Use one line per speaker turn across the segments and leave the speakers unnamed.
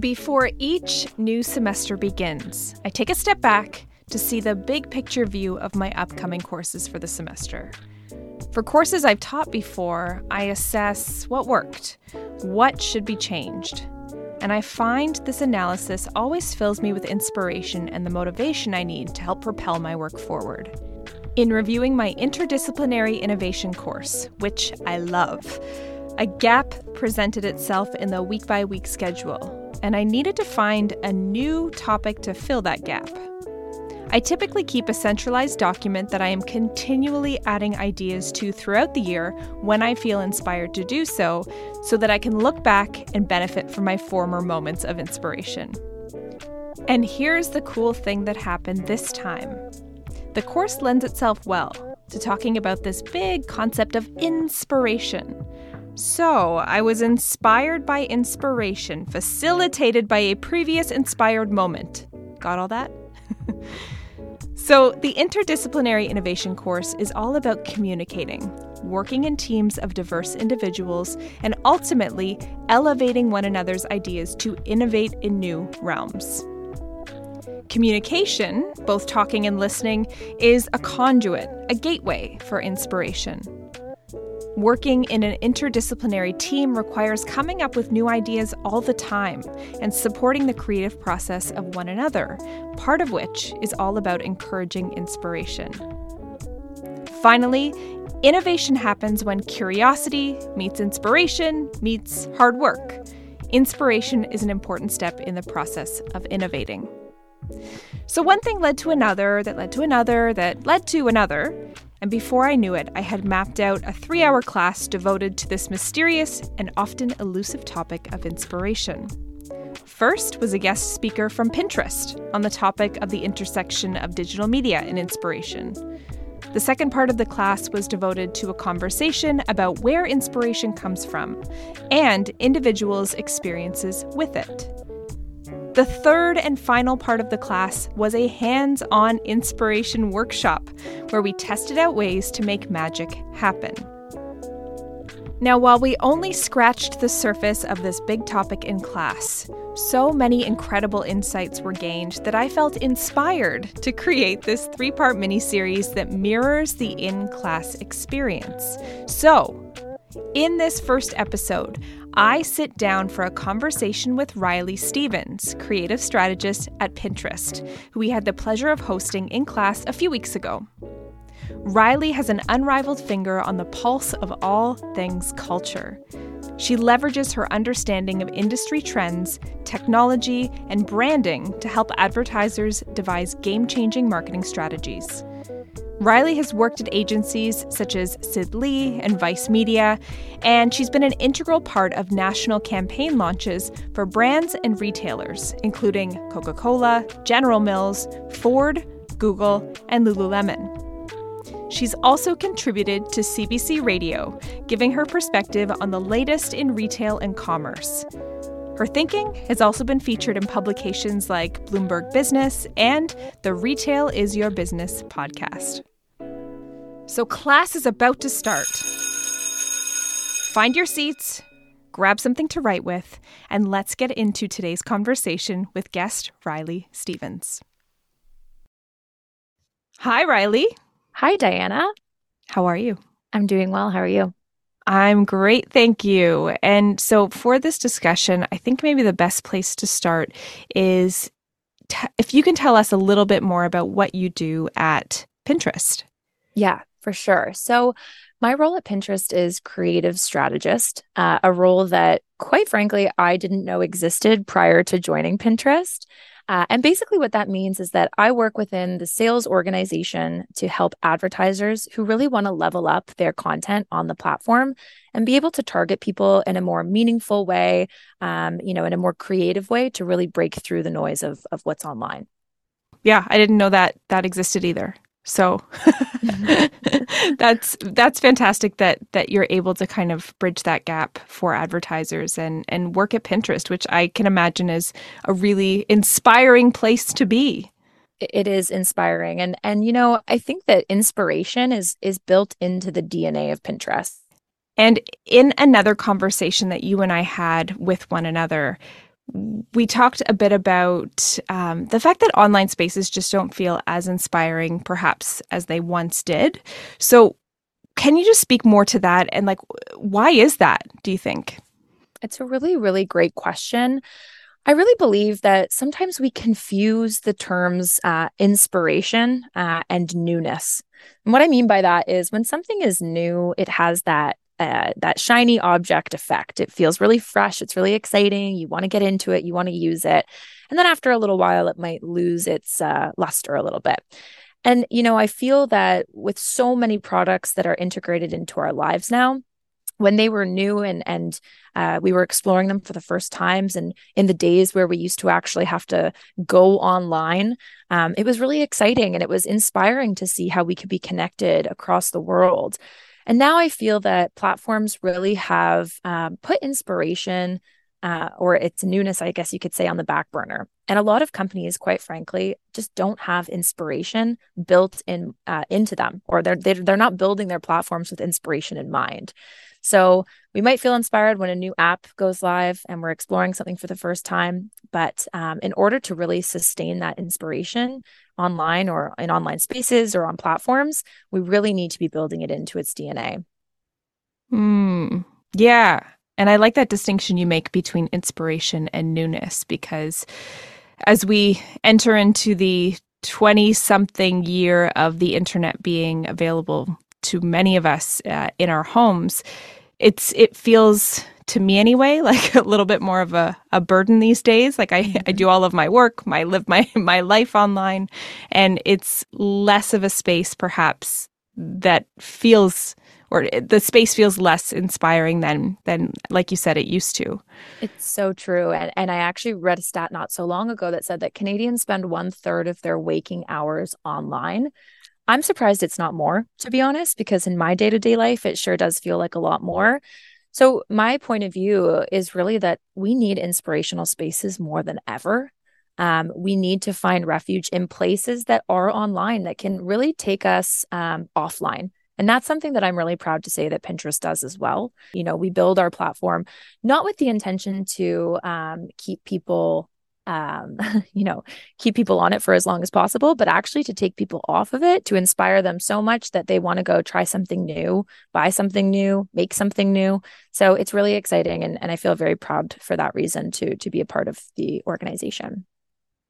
Before each new semester begins, I take a step back to see the big picture view of my upcoming courses for the semester. For courses I've taught before, I assess what worked, what should be changed. And I find this analysis always fills me with inspiration and the motivation I need to help propel my work forward. In reviewing my interdisciplinary innovation course, which I love, a gap presented itself in the week by week schedule and I needed to find a new topic to fill that gap. I typically keep a centralized document that I am continually adding ideas to throughout the year when I feel inspired to do so, so that I can look back and benefit from my former moments of inspiration. And here's the cool thing that happened this time the course lends itself well to talking about this big concept of inspiration. So, I was inspired by inspiration, facilitated by a previous inspired moment. Got all that? so, the interdisciplinary innovation course is all about communicating, working in teams of diverse individuals, and ultimately elevating one another's ideas to innovate in new realms. Communication, both talking and listening, is a conduit, a gateway for inspiration. Working in an interdisciplinary team requires coming up with new ideas all the time and supporting the creative process of one another, part of which is all about encouraging inspiration. Finally, innovation happens when curiosity meets inspiration meets hard work. Inspiration is an important step in the process of innovating. So, one thing led to another, that led to another, that led to another, and before I knew it, I had mapped out a three hour class devoted to this mysterious and often elusive topic of inspiration. First was a guest speaker from Pinterest on the topic of the intersection of digital media and inspiration. The second part of the class was devoted to a conversation about where inspiration comes from and individuals' experiences with it. The third and final part of the class was a hands on inspiration workshop where we tested out ways to make magic happen. Now, while we only scratched the surface of this big topic in class, so many incredible insights were gained that I felt inspired to create this three part mini series that mirrors the in class experience. So, in this first episode, I sit down for a conversation with Riley Stevens, creative strategist at Pinterest, who we had the pleasure of hosting in class a few weeks ago. Riley has an unrivaled finger on the pulse of all things culture. She leverages her understanding of industry trends, technology, and branding to help advertisers devise game changing marketing strategies. Riley has worked at agencies such as Sid Lee and Vice Media, and she's been an integral part of national campaign launches for brands and retailers, including Coca Cola, General Mills, Ford, Google, and Lululemon. She's also contributed to CBC Radio, giving her perspective on the latest in retail and commerce. Her thinking has also been featured in publications like Bloomberg Business and the Retail is Your Business podcast. So, class is about to start. Find your seats, grab something to write with, and let's get into today's conversation with guest Riley Stevens. Hi, Riley.
Hi, Diana.
How are you?
I'm doing well. How are you?
I'm great, thank you. And so, for this discussion, I think maybe the best place to start is t- if you can tell us a little bit more about what you do at Pinterest.
Yeah, for sure. So, my role at Pinterest is creative strategist, uh, a role that, quite frankly, I didn't know existed prior to joining Pinterest. Uh, and basically, what that means is that I work within the sales organization to help advertisers who really want to level up their content on the platform and be able to target people in a more meaningful way, um, you know, in a more creative way to really break through the noise of, of what's online.
Yeah, I didn't know that that existed either. So that's that's fantastic that that you're able to kind of bridge that gap for advertisers and and work at Pinterest, which I can imagine is a really inspiring place to be.
It is inspiring and and you know, I think that inspiration is is built into the DNA of Pinterest.
And in another conversation that you and I had with one another, we talked a bit about um, the fact that online spaces just don't feel as inspiring, perhaps, as they once did. So, can you just speak more to that? And, like, why is that, do you think?
It's a really, really great question. I really believe that sometimes we confuse the terms uh, inspiration uh, and newness. And what I mean by that is when something is new, it has that uh, that shiny object effect. It feels really fresh. It's really exciting. You want to get into it. You want to use it. And then after a little while, it might lose its uh, luster a little bit. And, you know, I feel that with so many products that are integrated into our lives now, when they were new and and uh, we were exploring them for the first times and in the days where we used to actually have to go online um, it was really exciting and it was inspiring to see how we could be connected across the world and now I feel that platforms really have um, put inspiration uh, or its newness, I guess you could say, on the back burner. And a lot of companies, quite frankly, just don't have inspiration built in uh, into them, or they're they're not building their platforms with inspiration in mind. So we might feel inspired when a new app goes live and we're exploring something for the first time. But um, in order to really sustain that inspiration online or in online spaces or on platforms, we really need to be building it into its DNA.
Mm, yeah. And I like that distinction you make between inspiration and newness because as we enter into the 20 something year of the internet being available to many of us uh, in our homes, it's it feels to me anyway like a little bit more of a, a burden these days like I, I mm-hmm. do all of my work my live my my life online and it's less of a space perhaps that feels or the space feels less inspiring than than like you said it used to
it's so true and, and i actually read a stat not so long ago that said that canadians spend one third of their waking hours online I'm surprised it's not more, to be honest, because in my day to day life, it sure does feel like a lot more. So, my point of view is really that we need inspirational spaces more than ever. Um, we need to find refuge in places that are online that can really take us um, offline. And that's something that I'm really proud to say that Pinterest does as well. You know, we build our platform not with the intention to um, keep people um, you know, keep people on it for as long as possible, but actually to take people off of it, to inspire them so much that they want to go try something new, buy something new, make something new. So it's really exciting. And, and I feel very proud for that reason to, to be a part of the organization.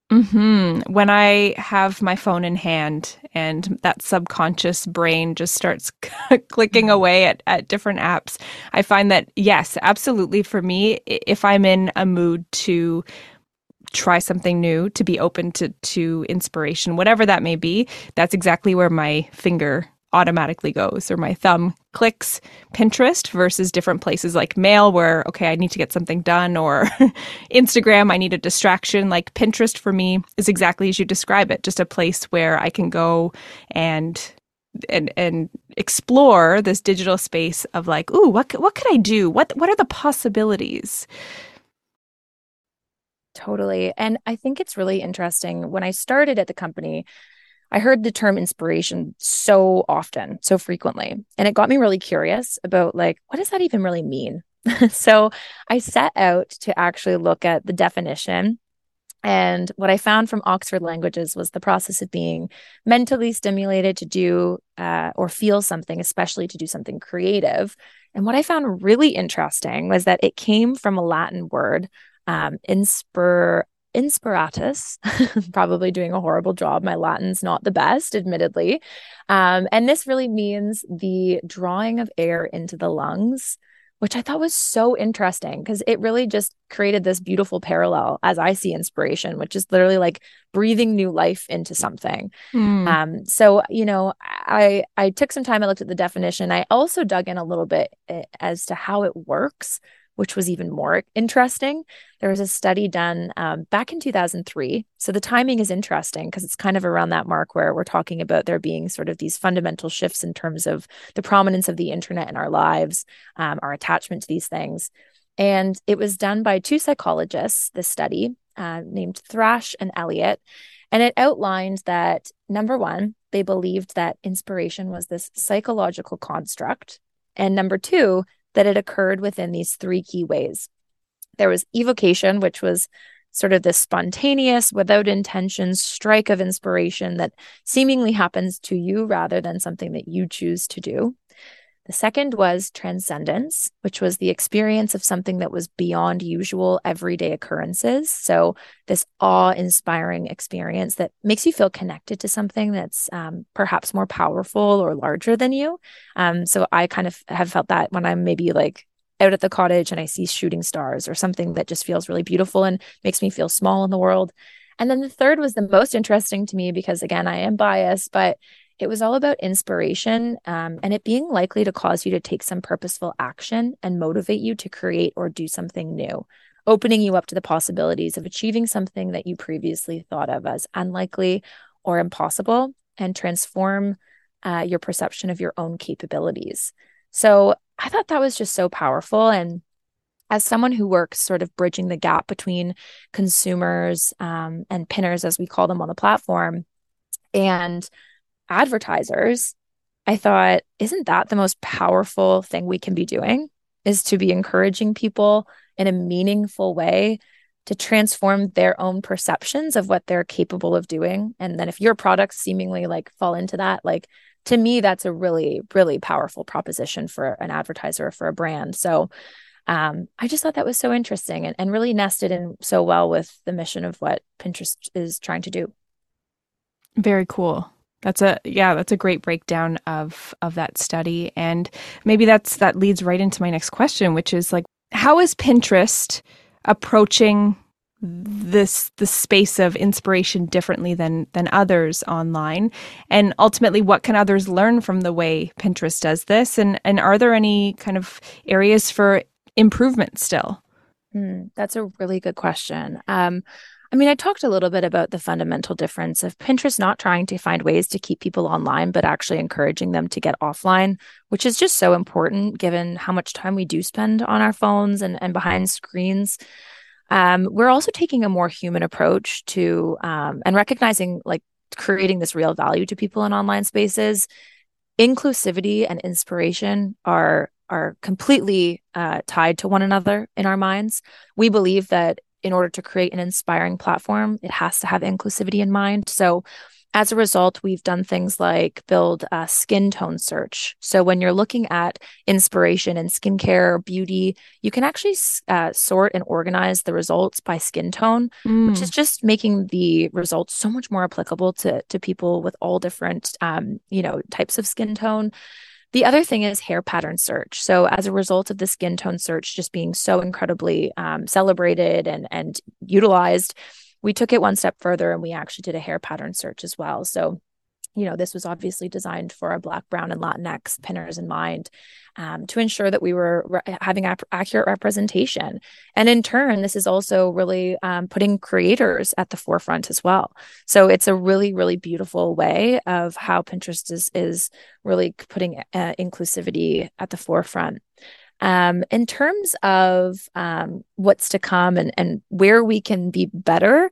Hmm. When I have my phone in hand and that subconscious brain just starts clicking mm-hmm. away at, at different apps, I find that yes, absolutely. For me, if I'm in a mood to try something new, to be open to to inspiration, whatever that may be, that's exactly where my finger automatically goes or my thumb clicks Pinterest versus different places like mail where okay, I need to get something done or Instagram, I need a distraction. Like Pinterest for me is exactly as you describe it, just a place where I can go and and and explore this digital space of like, ooh, what what could I do? What what are the possibilities?
Totally. And I think it's really interesting. When I started at the company, I heard the term inspiration so often, so frequently. And it got me really curious about like, what does that even really mean? so I set out to actually look at the definition. And what I found from Oxford Languages was the process of being mentally stimulated to do uh, or feel something, especially to do something creative. And what I found really interesting was that it came from a Latin word um, inspir inspiratus probably doing a horrible job my latin's not the best admittedly um, and this really means the drawing of air into the lungs which I thought was so interesting because it really just created this beautiful parallel as I see inspiration, which is literally like breathing new life into something. Mm. Um, so you know, I I took some time. I looked at the definition. I also dug in a little bit eh, as to how it works which was even more interesting. There was a study done um, back in 2003. So the timing is interesting because it's kind of around that mark where we're talking about there being sort of these fundamental shifts in terms of the prominence of the internet in our lives, um, our attachment to these things. And it was done by two psychologists, this study uh, named Thrash and Elliot. And it outlined that number one, they believed that inspiration was this psychological construct. And number two, that it occurred within these three key ways. There was evocation, which was sort of this spontaneous, without intention strike of inspiration that seemingly happens to you rather than something that you choose to do. The second was transcendence, which was the experience of something that was beyond usual everyday occurrences. So, this awe inspiring experience that makes you feel connected to something that's um, perhaps more powerful or larger than you. Um, so, I kind of have felt that when I'm maybe like out at the cottage and I see shooting stars or something that just feels really beautiful and makes me feel small in the world. And then the third was the most interesting to me because, again, I am biased, but it was all about inspiration um, and it being likely to cause you to take some purposeful action and motivate you to create or do something new, opening you up to the possibilities of achieving something that you previously thought of as unlikely or impossible and transform uh, your perception of your own capabilities. So I thought that was just so powerful. And as someone who works sort of bridging the gap between consumers um, and pinners, as we call them on the platform, and advertisers, I thought, isn't that the most powerful thing we can be doing? Is to be encouraging people in a meaningful way to transform their own perceptions of what they're capable of doing. And then if your products seemingly like fall into that, like to me, that's a really, really powerful proposition for an advertiser or for a brand. So um, I just thought that was so interesting and, and really nested in so well with the mission of what Pinterest is trying to do.
Very cool. That's a yeah, that's a great breakdown of of that study and maybe that's that leads right into my next question which is like how is Pinterest approaching this the space of inspiration differently than than others online and ultimately what can others learn from the way Pinterest does this and and are there any kind of areas for improvement still?
Mm, that's a really good question. Um, I mean, I talked a little bit about the fundamental difference of Pinterest not trying to find ways to keep people online, but actually encouraging them to get offline, which is just so important given how much time we do spend on our phones and, and behind screens. Um, we're also taking a more human approach to um, and recognizing like creating this real value to people in online spaces. Inclusivity and inspiration are are completely uh, tied to one another in our minds. We believe that in order to create an inspiring platform, it has to have inclusivity in mind. So, as a result, we've done things like build a skin tone search. So, when you're looking at inspiration in skincare, beauty, you can actually uh, sort and organize the results by skin tone, mm. which is just making the results so much more applicable to, to people with all different, um, you know, types of skin tone. The other thing is hair pattern search. So, as a result of the skin tone search just being so incredibly um, celebrated and, and utilized, we took it one step further and we actually did a hair pattern search as well. So, you know, this was obviously designed for our Black, Brown, and Latinx pinners in mind um, to ensure that we were re- having ap- accurate representation. And in turn, this is also really um, putting creators at the forefront as well. So it's a really, really beautiful way of how Pinterest is, is really putting uh, inclusivity at the forefront. Um, in terms of um, what's to come and, and where we can be better,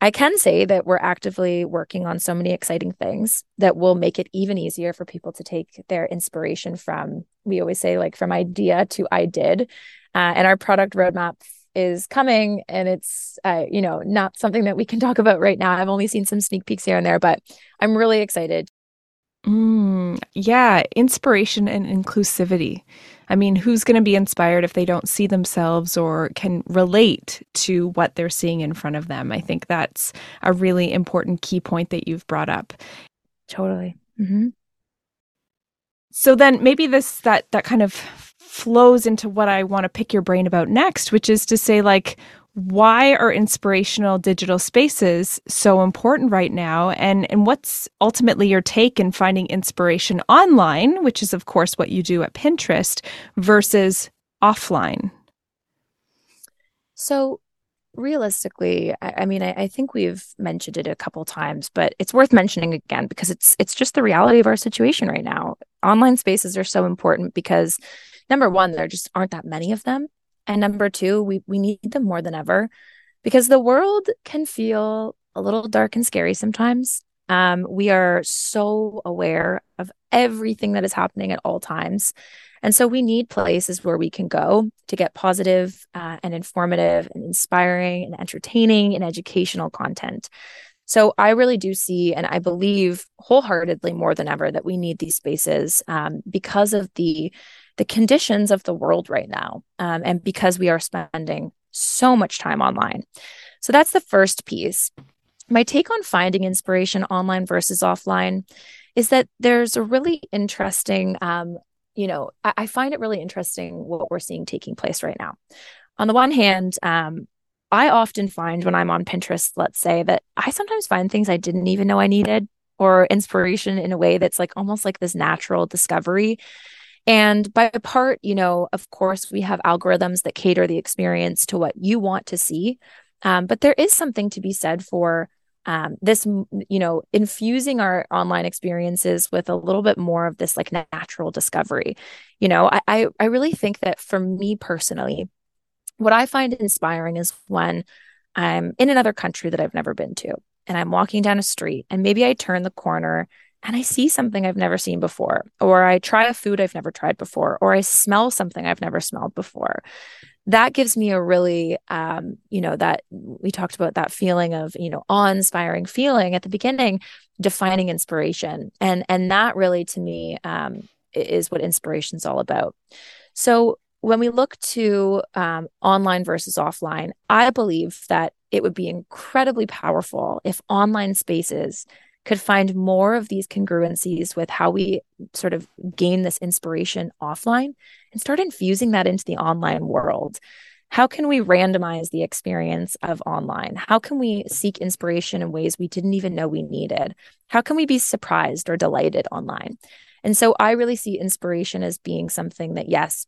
I can say that we're actively working on so many exciting things that will make it even easier for people to take their inspiration from, we always say, like from idea to I did. Uh, and our product roadmap is coming and it's uh, you know not something that we can talk about right now. I've only seen some sneak peeks here and there but i'm really excited.
Mm, yeah inspiration and inclusivity I mean, who's going to be inspired if they don't see themselves or can relate to what they're seeing in front of them? I think that's a really important key point that you've brought up.
Totally. Mm-hmm.
So then maybe this that that kind of flows into what I want to pick your brain about next, which is to say, like, why are inspirational digital spaces so important right now? And and what's ultimately your take in finding inspiration online which is of course what you do at Pinterest versus offline?
So realistically i, I mean I, I, think we've mentioned it a couple times but it's worth mentioning again because it's it's just the reality of our situation right now. Online spaces are so important because number one there just aren't that many of them and number two, we, we need them more than ever because the world can feel a little dark and scary sometimes. Um, we are so aware of everything that is happening at all times. And so we need places where we can go to get positive, uh, and informative and inspiring and entertaining and educational content. So I really do see, and I believe wholeheartedly more than ever, that we need these spaces um, because of the the conditions of the world right now, um, and because we are spending so much time online. So that's the first piece. My take on finding inspiration online versus offline is that there's a really interesting, um, you know, I, I, find it really interesting what we're seeing taking place right now. On the one hand, um, I often find when I'm on Pinterest, let's say, that I sometimes find things I didn't even know I needed or inspiration in a way that's like almost like this natural discovery. And by part, you know, of course, we have algorithms that cater the experience to what you want to see. Um, but there is something to be said for um, this, you know, infusing our online experiences with a little bit more of this like natural discovery. You know, I, I, I really think that for me personally, what I find inspiring is when I'm in another country that I've never been to and I'm walking down a street and maybe I turn the corner and I see something I've never seen before, or I try a food I've never tried before, or I smell something I've never smelled before. That gives me a really, um, you know, that we talked about that feeling of, you know, awe-inspiring feeling at the beginning, defining inspiration, and and that really to me um, is what inspiration is all about. So when we look to um, online versus offline, I believe that it would be incredibly powerful if online spaces could find more of these congruencies with how we sort of gain this inspiration offline and start infusing that into the online world. How can we randomize the experience of online? How can we seek inspiration in ways we didn't even know we needed? How can we be surprised or delighted online? And so I really see inspiration as being something that, yes,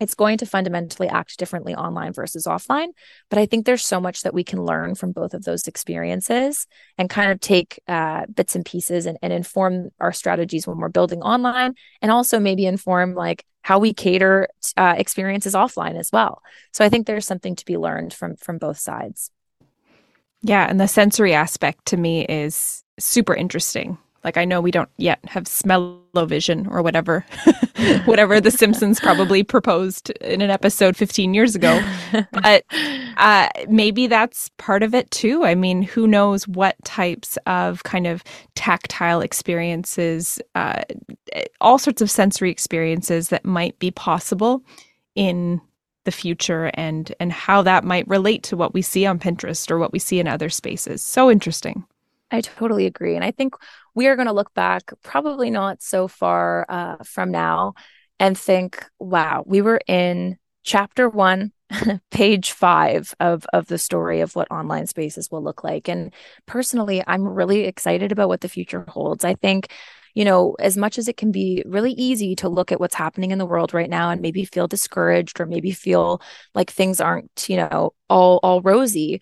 it's going to fundamentally act differently online versus offline. But I think there's so much that we can learn from both of those experiences and kind of take uh, bits and pieces and, and inform our strategies when we're building online and also maybe inform like how we cater uh, experiences offline as well. So I think there's something to be learned from from both sides.
Yeah, and the sensory aspect to me is super interesting like I know we don't yet have smell-o-vision or whatever, whatever the Simpsons probably proposed in an episode 15 years ago. But uh, maybe that's part of it too. I mean, who knows what types of kind of tactile experiences, uh, all sorts of sensory experiences that might be possible in the future and and how that might relate to what we see on Pinterest or what we see in other spaces. So interesting.
I totally agree. And I think we are going to look back, probably not so far uh, from now, and think, wow, we were in chapter one, page five of, of the story of what online spaces will look like. And personally, I'm really excited about what the future holds. I think you know, as much as it can be really easy to look at what's happening in the world right now and maybe feel discouraged or maybe feel like things aren't, you know, all all rosy,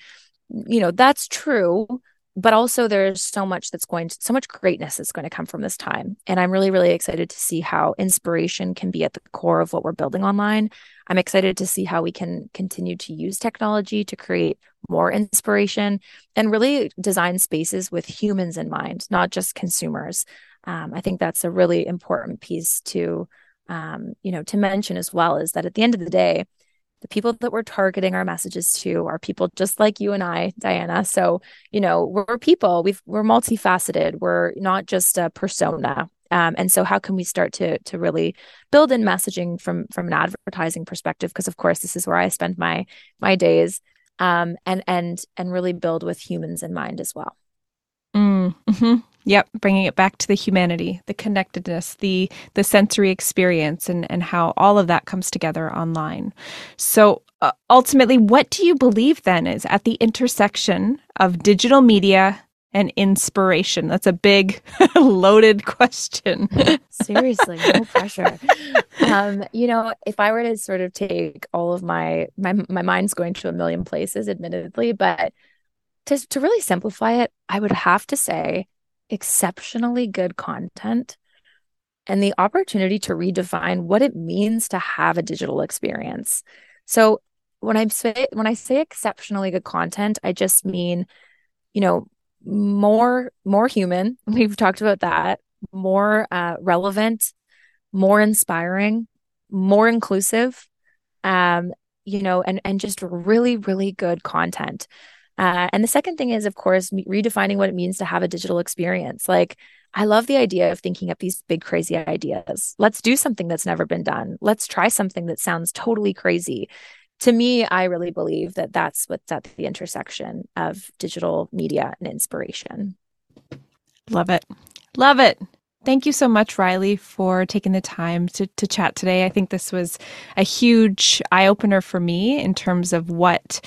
you know, that's true but also there's so much that's going to so much greatness that's going to come from this time. And i'm really really excited to see how inspiration can be at the core of what we're building online. I'm excited to see how we can continue to use technology to create more inspiration and really design spaces with humans in mind not just consumers. Um, i think that's a really important piece to um, you know to mention as well is that at the end of the day the people that we're targeting our messages to are people just like you and I, Diana. So, you know, we're people. We've we're multifaceted. We're not just a persona. Um, and so, how can we start to to really build in messaging from from an advertising perspective? Because of course, this is where I spend my my days, um, and and and really build with humans in mind as well.
Mm, hmm Yep, bringing it back to the humanity, the connectedness, the the sensory experience, and and how all of that comes together online. So uh, ultimately, what do you believe then is at the intersection of digital media and inspiration? That's a big, loaded question.
Seriously, no pressure. Um, you know, if I were to sort of take all of my my my mind's going to a million places, admittedly, but to to really simplify it, I would have to say exceptionally good content and the opportunity to redefine what it means to have a digital experience. So when I say when I say exceptionally good content, I just mean, you know, more more human. We've talked about that. More uh, relevant, more inspiring, more inclusive, um, you know, and and just really really good content. Uh, and the second thing is, of course, redefining what it means to have a digital experience. Like, I love the idea of thinking up these big, crazy ideas. Let's do something that's never been done. Let's try something that sounds totally crazy. To me, I really believe that that's what's at the intersection of digital media and inspiration.
Love it. Love it. Thank you so much, Riley, for taking the time to, to chat today. I think this was a huge eye opener for me in terms of what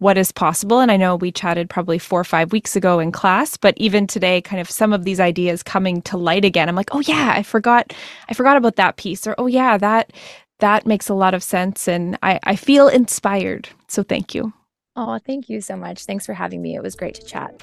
what is possible. And I know we chatted probably four or five weeks ago in class, but even today, kind of some of these ideas coming to light again. I'm like, oh yeah, I forgot, I forgot about that piece, or oh yeah, that that makes a lot of sense, and I I feel inspired. So thank you.
Oh, thank you so much. Thanks for having me. It was great to chat.